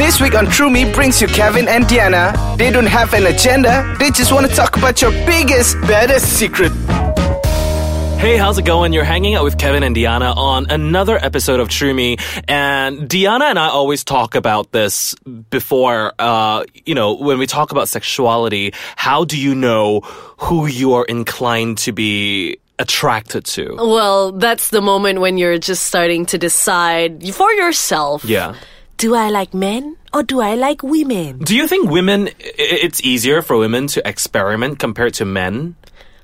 This week on True Me brings you Kevin and Diana. They don't have an agenda, they just want to talk about your biggest, baddest secret. Hey, how's it going? You're hanging out with Kevin and Diana on another episode of True Me. And Diana and I always talk about this before, uh, you know, when we talk about sexuality. How do you know who you are inclined to be attracted to? Well, that's the moment when you're just starting to decide for yourself. Yeah. Do I like men or do I like women? Do you think women, it's easier for women to experiment compared to men?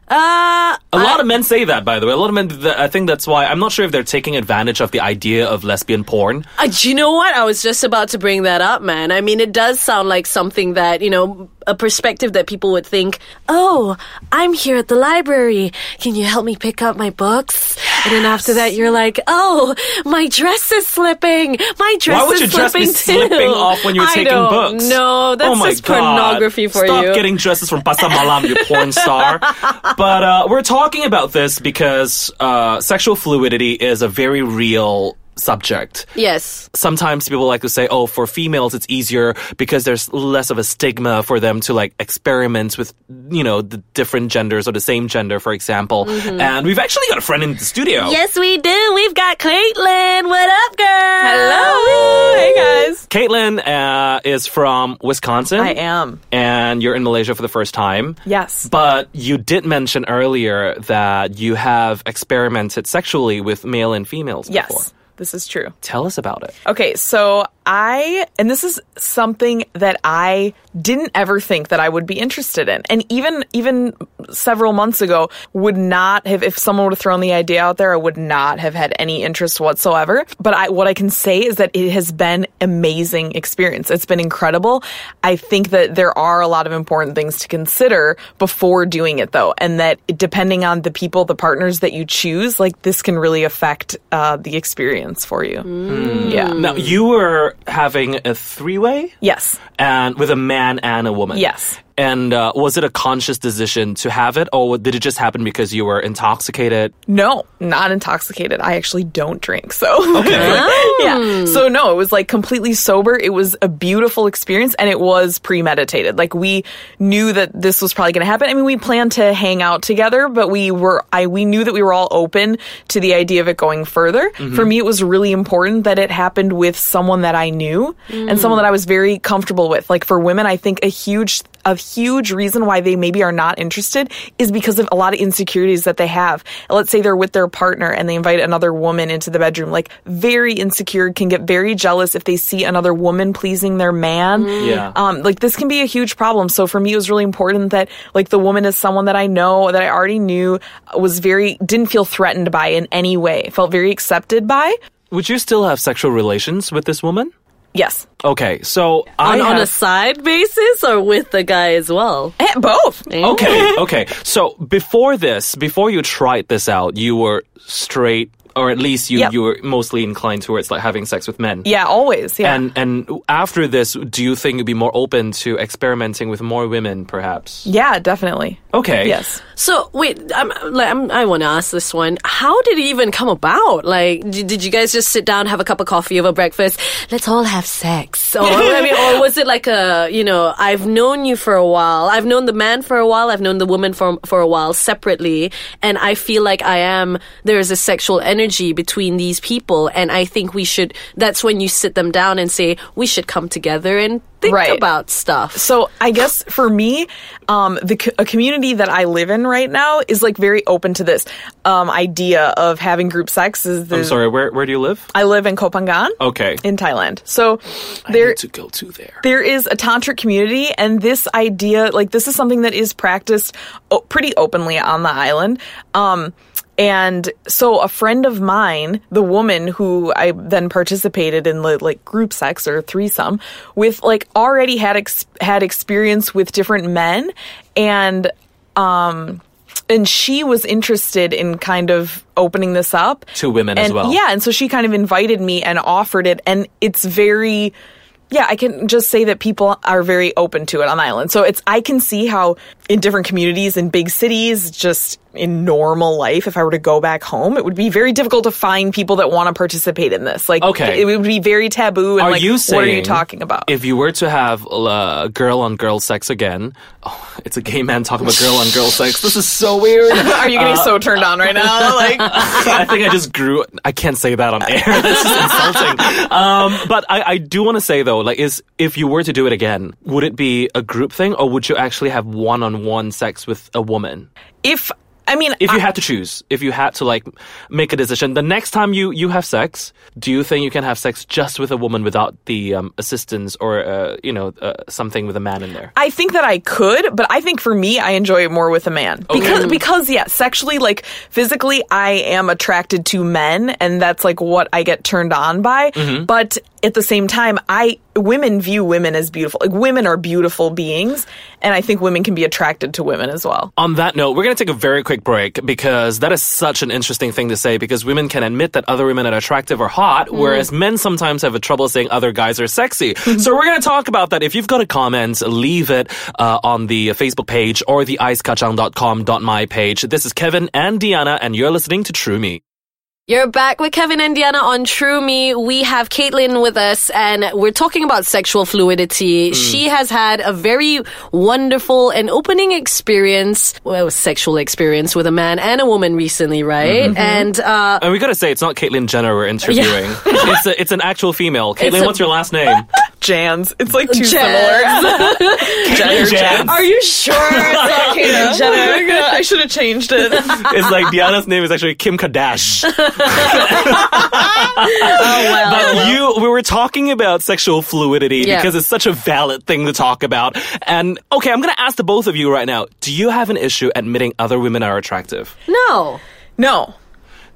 Uh, A lot of men say that, by the way. A lot of men, th- I think that's why. I'm not sure if they're taking advantage of the idea of lesbian porn. Uh, do you know what? I was just about to bring that up, man. I mean, it does sound like something that, you know, a perspective that people would think, oh, I'm here at the library. Can you help me pick up my books? And then after that, you're like, oh, my dress is slipping. My dress Why would is your dress slipping be too. slipping off when you're I taking books? No, that's oh just God. pornography for Stop you. Stop getting dresses from Pasar Malam, you porn star. But uh, we're talking about this because uh, sexual fluidity is a very real subject. yes. Sometimes people like to say, oh, for females it's easier because there's less of a stigma for them to like experiment with, you know, the different genders or the same gender, for example. Mm-hmm. And we've actually got a friend in the studio. Yes, we do. We've got Caitlin. What up, girl? Hello. Hey guys. Caitlin uh, is from Wisconsin. I am. and you're in Malaysia for the first time. Yes. But you did mention earlier that you have experimented sexually with male and females Yes. before. This is true. Tell us about it. Okay, so I, and this is something that I didn't ever think that I would be interested in. And even, even several months ago would not have, if someone would have thrown the idea out there, I would not have had any interest whatsoever. But I, what I can say is that it has been amazing experience. It's been incredible. I think that there are a lot of important things to consider before doing it though. And that depending on the people, the partners that you choose, like this can really affect, uh, the experience for you. Yeah. Now, you were having a three way Yes. and with a man and a woman. Yes. And uh, was it a conscious decision to have it, or did it just happen because you were intoxicated? No, not intoxicated. I actually don't drink. So, Okay. yeah. So, no, it was like completely sober. It was a beautiful experience and it was premeditated. Like, we knew that this was probably going to happen. I mean, we planned to hang out together, but we were, I, we knew that we were all open to the idea of it going further. For me, it was really important that it happened with someone that I knew and someone that I was very comfortable with. Like, for women, I think a huge a huge reason why they maybe are not interested is because of a lot of insecurities that they have. Let's say they're with their partner and they invite another woman into the bedroom, like very insecure, can get very jealous if they see another woman pleasing their man. Yeah. Um, like this can be a huge problem. So for me, it was really important that like the woman is someone that I know, that I already knew, was very, didn't feel threatened by in any way, felt very accepted by. Would you still have sexual relations with this woman? Yes. Okay, so I On, on a side basis or with the guy as well? Eh, both. Okay, okay. So before this, before you tried this out, you were straight, or at least you Yep. you were mostly inclined towards like having sex with men. Yeah, always. Yeah. And and after this, do you think you'd be more open to experimenting with more women, perhaps? yeah, definitely. Okay. Yes. So wait, I'm, like, I'm, I want to ask this one. How did it even come about? Like, did, did you guys just sit down, have a cup of coffee over breakfast? Let's all have sex, or I mean, or was it like a, you know, I've known you for a while, I've known the man for a while, I've known the woman for for a while separately, and I feel like I am there is a sexual energy between these people, and I think we should. That's when you sit them down and say we should come together and think Right. about stuff. So I guess for me, um, the a community that I live in right now is like very open to this um, idea of having group sex. Is I'm sorry. Where where do you live? I live in Koh Phangan Okay. in Thailand. So I there need to go to there. there is a tantric community and this idea like this is something that is practiced pretty openly on the island um and so a friend of mine the woman who i then participated in the, like group sex or threesome with like already had ex- had experience with different men. And um and she was interested in kind of opening this up. To women as well. yeah and so she kind of invited me and offered it. And it's very yeah, I can just say that people are very open to it on the island. So it's I can see how in different communities in big cities, just in normal life, if I were to go back home, it would be very difficult to find people that want to participate in this. Like, Okay. it would be very taboo. And Are like, you saying what are you talking about? If you were to have uh, girl on girl sex again, oh, it's a gay man talking about girl on girl sex. This is so weird. are you getting so turned on right now? Like, I think I just grew. I can't say that on air. That's just insulting. Um, but I, I do want to say though, like, is if you were to do it again, would it be a group thing, or would you actually have one-on-one sex with a woman? if I mean, If you I- had to choose, if you had to like make a decision, the next time you you have sex, do you think you can have sex just with a woman without the um, assistance or uh, you know uh, something with a man in there? I think that I could, but I think for me, I enjoy it more with a man because because yeah, sexually, like physically, I am attracted to men, and that's like what I get turned on by. But at the same time, I women view women as beautiful. Like women are beautiful beings, and I think women can be attracted to women as well. On that note, we're going to take a very quick break because that is such an interesting thing to say because women can admit that other women are attractive or hot, whereas men sometimes have a trouble saying other guys are sexy. so we're going to talk about that. If you've got a comment, leave it uh, on the Facebook page or the icekachang.com.my page. This is Kevin and Diana, and you're listening to True Me. You're back with Kevin and Diana on True Me. We have Caitlin with us and we're talking about sexual fluidity. She has had a very wonderful and opening experience, well, sexual experience with a man and a woman recently, right? And, uh, And we got to say, it's not Caitlyn Jenner we're interviewing. it's, a, it's an actual female. Caitlin, a- what's your last name? Jahnz, it's like two Jahnz. similar. Caitlyn Jahnz. are you sure it's not Caitlyn Jenner? Oh I should have changed it. It's like Diana's name is actually Kim Kardashian. Oh, well. But oh, you, we were talking about sexual fluidity Yeah. because it's such a valid thing to talk about. And okay, I'm going to ask the both of you right now. Do you have an issue admitting other women are attractive? No. No,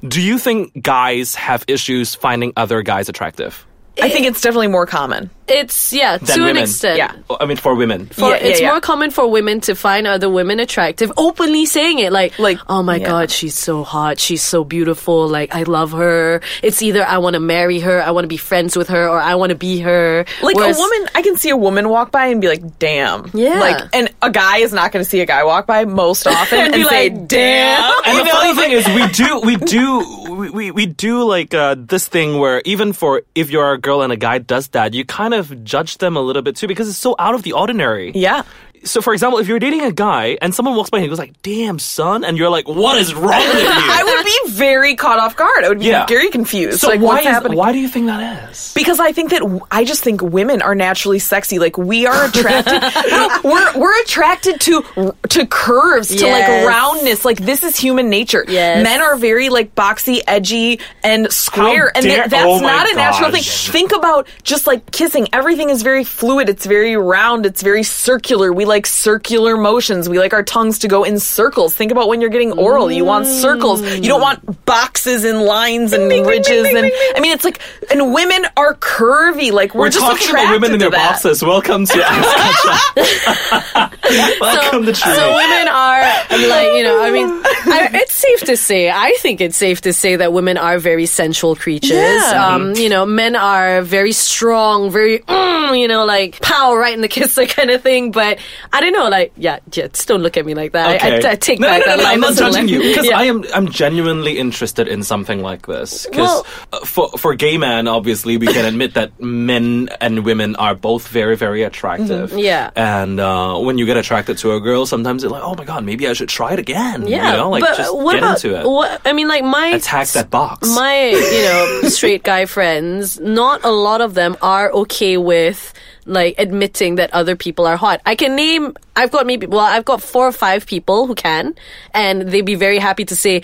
Do you think guys have issues finding other guys attractive? I think it's definitely more common. It's, yeah, Than to an extent. Yeah. I mean, for women. For, Yeah, yeah, it's yeah. more common for women to find other women attractive, openly saying it, like, Like, "Oh my yeah. god, she's so hot, she's so beautiful, like I love her." It's either I want to marry her, I want to be friends with her, or I want to be her. Like Whereas- a woman, I can see a woman walk by and be like, "Damn." Yeah. Like, and a guy is not going to see a guy walk by most often and, be say, like, "Damn." And You the know, funny thing is, we do, we do, we, we, we do like uh, this thing where even for if you're a girl and a guy does that, you kind of judge them a little bit too because it's so out of the ordinary. yeah. So, for example, if you're dating a guy and someone walks by and he goes like, "Damn, son," and you're like, "What is wrong with you?" I would be very caught off guard. I would be Yeah. very confused. so like, why what's is, happening? why do you think that is? Because I think that I just think women are naturally sexy. Like we are attracted. no, we're we're attracted to to curves, to Yes. like roundness. Like this is human nature. Yes. Men are very like boxy, edgy, and square, How and dare- that- that's oh not a natural thing. Think about just like kissing. Everything is very fluid. It's very round. It's very circular. We like circular motions. We like our tongues to go in circles. Think about when you're getting oral. You want circles. You don't want boxes and lines and ridges. and I mean, it's like, and women are curvy. Like we're, We're just talking about women in their that. boxes. Welcome to Welcome to True. So women are like you know. I mean, I, it's safe to say. I think it's safe to say that women are very sensual creatures. Yeah. Um, you know, men are very strong, very mm, you know, like pow right in the kisser kind of thing. But I don't know, like yeah, just don't look at me like that. I- Okay. I, I take no, back no, no, that no, line. I'm not judging you because Yeah. I am. I'm genuinely interested in something like this. Because Well- for for gay men, obviously, we can admit that men and women are both very, very attractive. Mm-hmm. Yeah. And uh, when you get attracted to a girl, sometimes you're like, oh my god, maybe I should try it again. Yeah, You know, like but just what get about, into it. What, I mean, like my Attack that box. my you know straight guy friends not a lot of them are okay with like admitting that other people are hot. I can name i've got maybe well i've got four or five people who can and they'd be very happy to say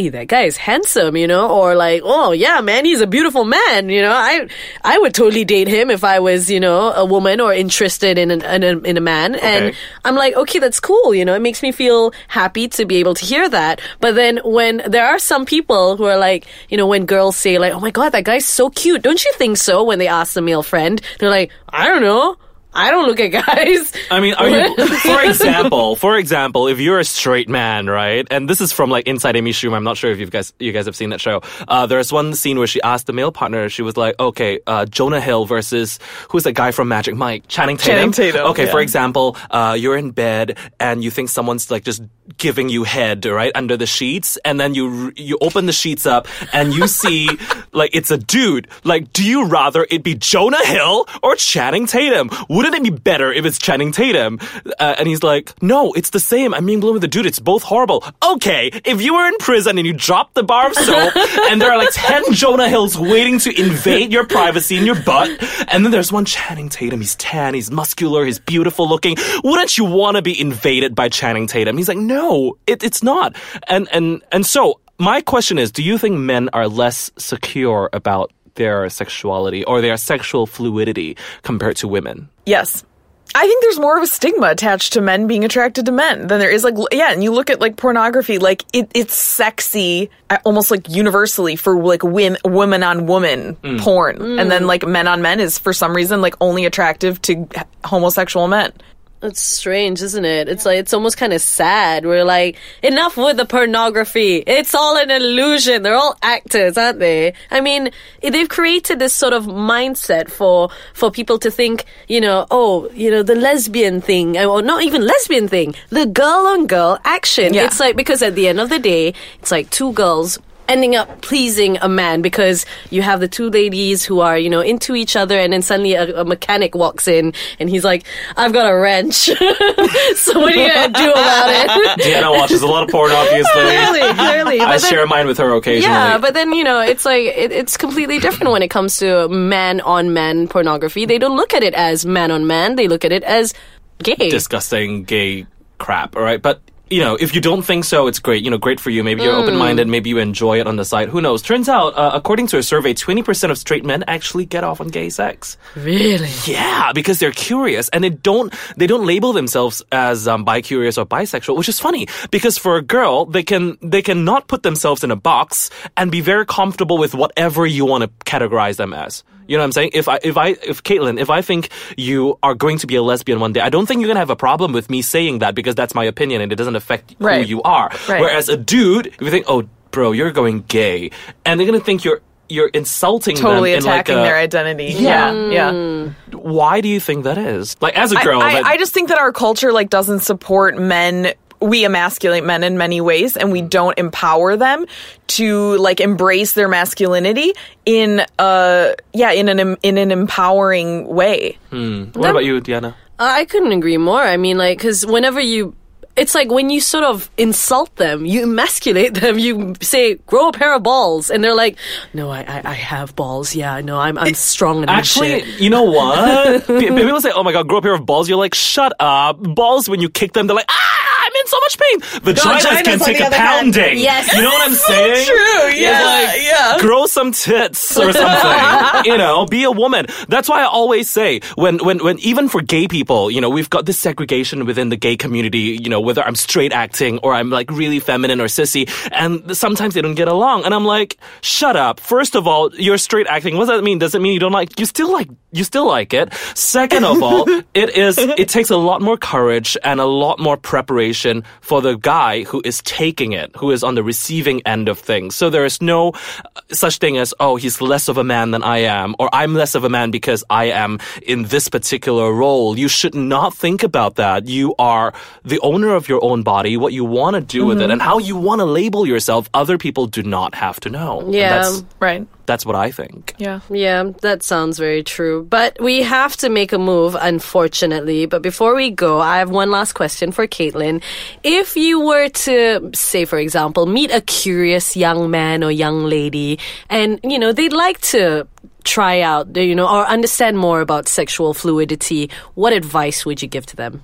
Hey, that guy is handsome, you know, or like, oh yeah, man, he's a beautiful man, you know. I, I would totally date him if I was, you know, a woman or interested in an, in a, in a man. And I'm like, okay, that's cool. You know, it makes me feel happy to be able to hear that. But then when there are some people who are like, you know, when girls say like, oh my God, that guy's so cute. Don't you think so? When they ask the male friend, they're like, I don't know. I don't look at guys. I mean, are you, for example, for example, if you're a straight man, right? And this is from like Inside Amy Schumer. I'm not sure if you guys you guys have seen that show. Uh, there's one scene where she asked the male partner. She was like, "Okay, uh, Jonah Hill versus who's that guy from Magic Mike? Channing Tatum. Channing Tatum, Okay, yeah. for example, uh, you're in bed and you think someone's like just giving you head right under the sheets, and then you you open the sheets up and you see like it's a dude. Like, do you rather it be Jonah Hill or Channing Tatum? Wouldn't it be better if it's Channing Tatum? Uh, and he's like, no, it's the same. I'm being blown with the dude. It's both horrible. Okay, if you were in prison and you dropped the bar of soap and there are like 10 Jonah Hills waiting to invade your privacy in your butt, and then there's one Channing Tatum. He's tan, he's muscular, he's beautiful looking. Wouldn't you want to be invaded by Channing Tatum? He's like, no, it, it's not. And, and, and so my question is, do you think men are less secure about their sexuality or their sexual fluidity compared to women? Yes. I think there's more of a stigma attached to men being attracted to men than there is like yeah, and you look at like pornography, like it, it's sexy, uh, almost like universally for like wim, women on woman porn, and then like men on men is for some reason like only attractive to homosexual men. It's strange, isn't it? It's like it's almost kind of sad. We're like, enough with the pornography. It's all an illusion. They're all actors, aren't they? I mean, they've created this sort of mindset for for people to think, you know, oh, you know, the lesbian thing, or not even lesbian thing, the girl on girl action. Yeah. It's like because at the end of the day, it's like two girls ending up pleasing a man because you have the two ladies who are, you know, into each other and then suddenly a, a mechanic walks in and he's like, I've got a wrench. so what are you gonna do about it? Diana watches a lot of porn, obviously. clearly, clearly. I then- share mine with her occasionally. yeah, but then you know, it's like it, it's completely different when it comes to man on man pornography. They don't look at it as man on man; they look at it as gay. disgusting gay crap, all right? But you know, if you don't think so, it's great. You know, great for you. Maybe you're open minded. Maybe you enjoy it on the side. Who knows? Turns out, uh, according to a survey, 20% of straight men actually get off on gay sex. really? Yeah, because they're curious and they don't they don't label themselves as um, bi-curious or bisexual, which is funny because for a girl they can they can not put themselves in a box and be very comfortable with whatever you want to categorize them as. You know what I'm saying? If I if I if Caitlin, if I think you are going to be a lesbian one day, I don't think you're gonna have a problem with me saying that because that's my opinion and it doesn't affect who you are. Right. Whereas a dude, if you think, oh, bro, you're going gay, and they're gonna think you're you're insulting Totally them in like attacking a, their identity. Yeah, mm. yeah. why do you think that is? Like as a girl, I, that- I just think that our culture like doesn't support men. We emasculate men in many ways, and we don't empower them to like embrace their masculinity in uh yeah in an in an empowering way. what about you, Diana? I couldn't agree more. I mean, like, because whenever you. It's like when you sort of insult them, you emasculate them, you say, grow a pair of balls. And they're like, no, I, I, I have balls. Yeah, no, I'm, I'm strong and Actually, shit. you know what? People say, "Oh my god, grow a pair of balls." You're like, "Shut up!" Balls when you kick them, they're like, "Ah, I'm in so much pain." Vaginas vaginas, can on take a other hand. pounding. Yes. you know what I'm saying? true, yeah, like, yeah. Grow some tits or something. you know, be a woman. That's why I always say when, when, when even for gay people, you know, we've got this segregation within the gay community. You know, whether I'm straight acting or I'm like really feminine or sissy, and sometimes they don't get along. And I'm like, shut up. First of all, you're straight acting. What does that mean? Does it mean you don't like? You still like? You still like it. Second of all, it is. It takes a lot more courage and a lot more preparation for the guy who is taking it, who is on the receiving end of things. So there is no uh, such thing as, oh, he's less of a man than I am, or I'm less of a man because I am in this particular role. You should not think about that. You are the owner of your own body, what you want to do with it, and how you want to label yourself. Other people do not have to know. Yeah. That's, Right. That's what I think. Yeah. Yeah, that sounds very true. But we have to make a move, unfortunately. But before we go, I have one last question for Caitlin. If you were to, say, for example, meet a curious young man or young lady, and, you know, they'd like to try out, you know, or understand more about sexual fluidity, what advice would you give to them?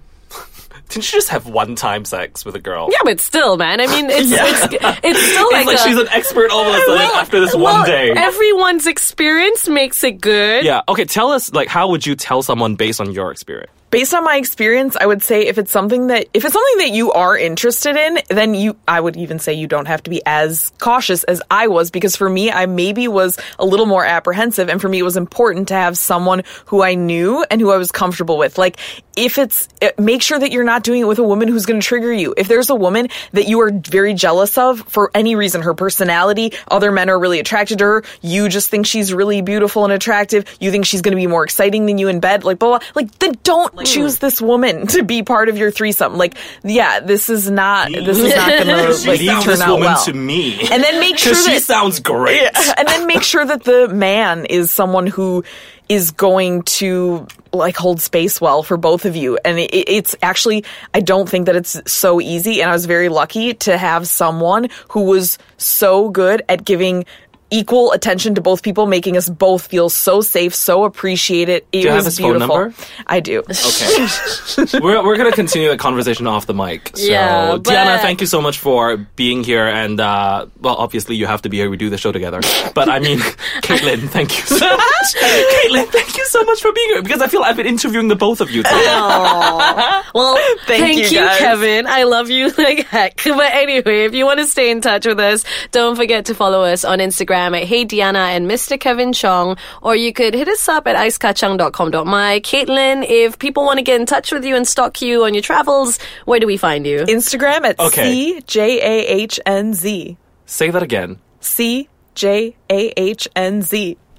Didn't you just have one time sex with a girl? Yeah, but still, man. I mean, it's it's, it's still It's like, like a- she's an expert all of a sudden after this well, one day. Everyone's experience makes it good. Yeah. Okay. Tell us, like, how would you tell someone based on your experience? Based on my experience, I would say if it's something that if it's something that you are interested in, then you I would even say you don't have to be as cautious as I was because for me I maybe was a little more apprehensive and for me it was important to have someone who I knew and who I was comfortable with. Like if it's eh, make sure that you're not doing it with a woman who's going to trigger you. If there's a woman that you are very jealous of for any reason, her personality, other men are really attracted to her, you just think she's really beautiful and attractive, you think she's going to be more exciting than you in bed, like blah blah. Like then don't like, choose hmm. this woman to be part of your threesome. Like yeah, this is not this is not to like Leave turn this out woman well. to me. And then make sure she that sounds great. and then make sure that the man is someone who is going to like hold space well for both of you and it, it's actually i don't think that it's so easy and i was very lucky to have someone who was so good at giving equal attention to both people making us both feel so safe so appreciated it you have was his phone number? i do Okay. we're we're gonna continue the conversation off the mic. So Yeah, Diana, thank you so much for being here and uh well obviously you have to be here, we do the show together. But I mean Caitlin, thank you so much. Caitlin, thank you so much for being here because I feel I've been interviewing the both of you today. Well, Thank thank, you, you, guys. Kevin. I love you like heck. But anyway, if you want to stay in touch with us, don't forget to follow us on Instagram at Hey Diana and Mr. Kevin Chong, or you could hit us up at icekachang.com.my. Caitlin, if people want to get in touch with you and stalk you on your travels, where do we find you? instagram at Okay. c-j-a-h-n-z Say that again. c-j-a-h-n-z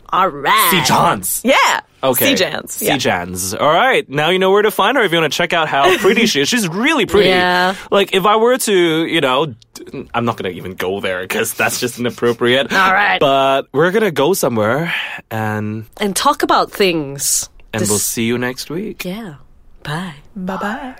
All right. See Johns. yeah Okay. C-Jans. Yeah. C-Jans. All right. Now you know where to find her if you want to check out how pretty she is. She's really pretty. Yeah. Like, if I were to, you know, I'm not going to even go there because that's just inappropriate. All right. But we're going to go somewhere and, And talk about things. and This- we'll see you next week. Yeah. Bye. Bye-bye.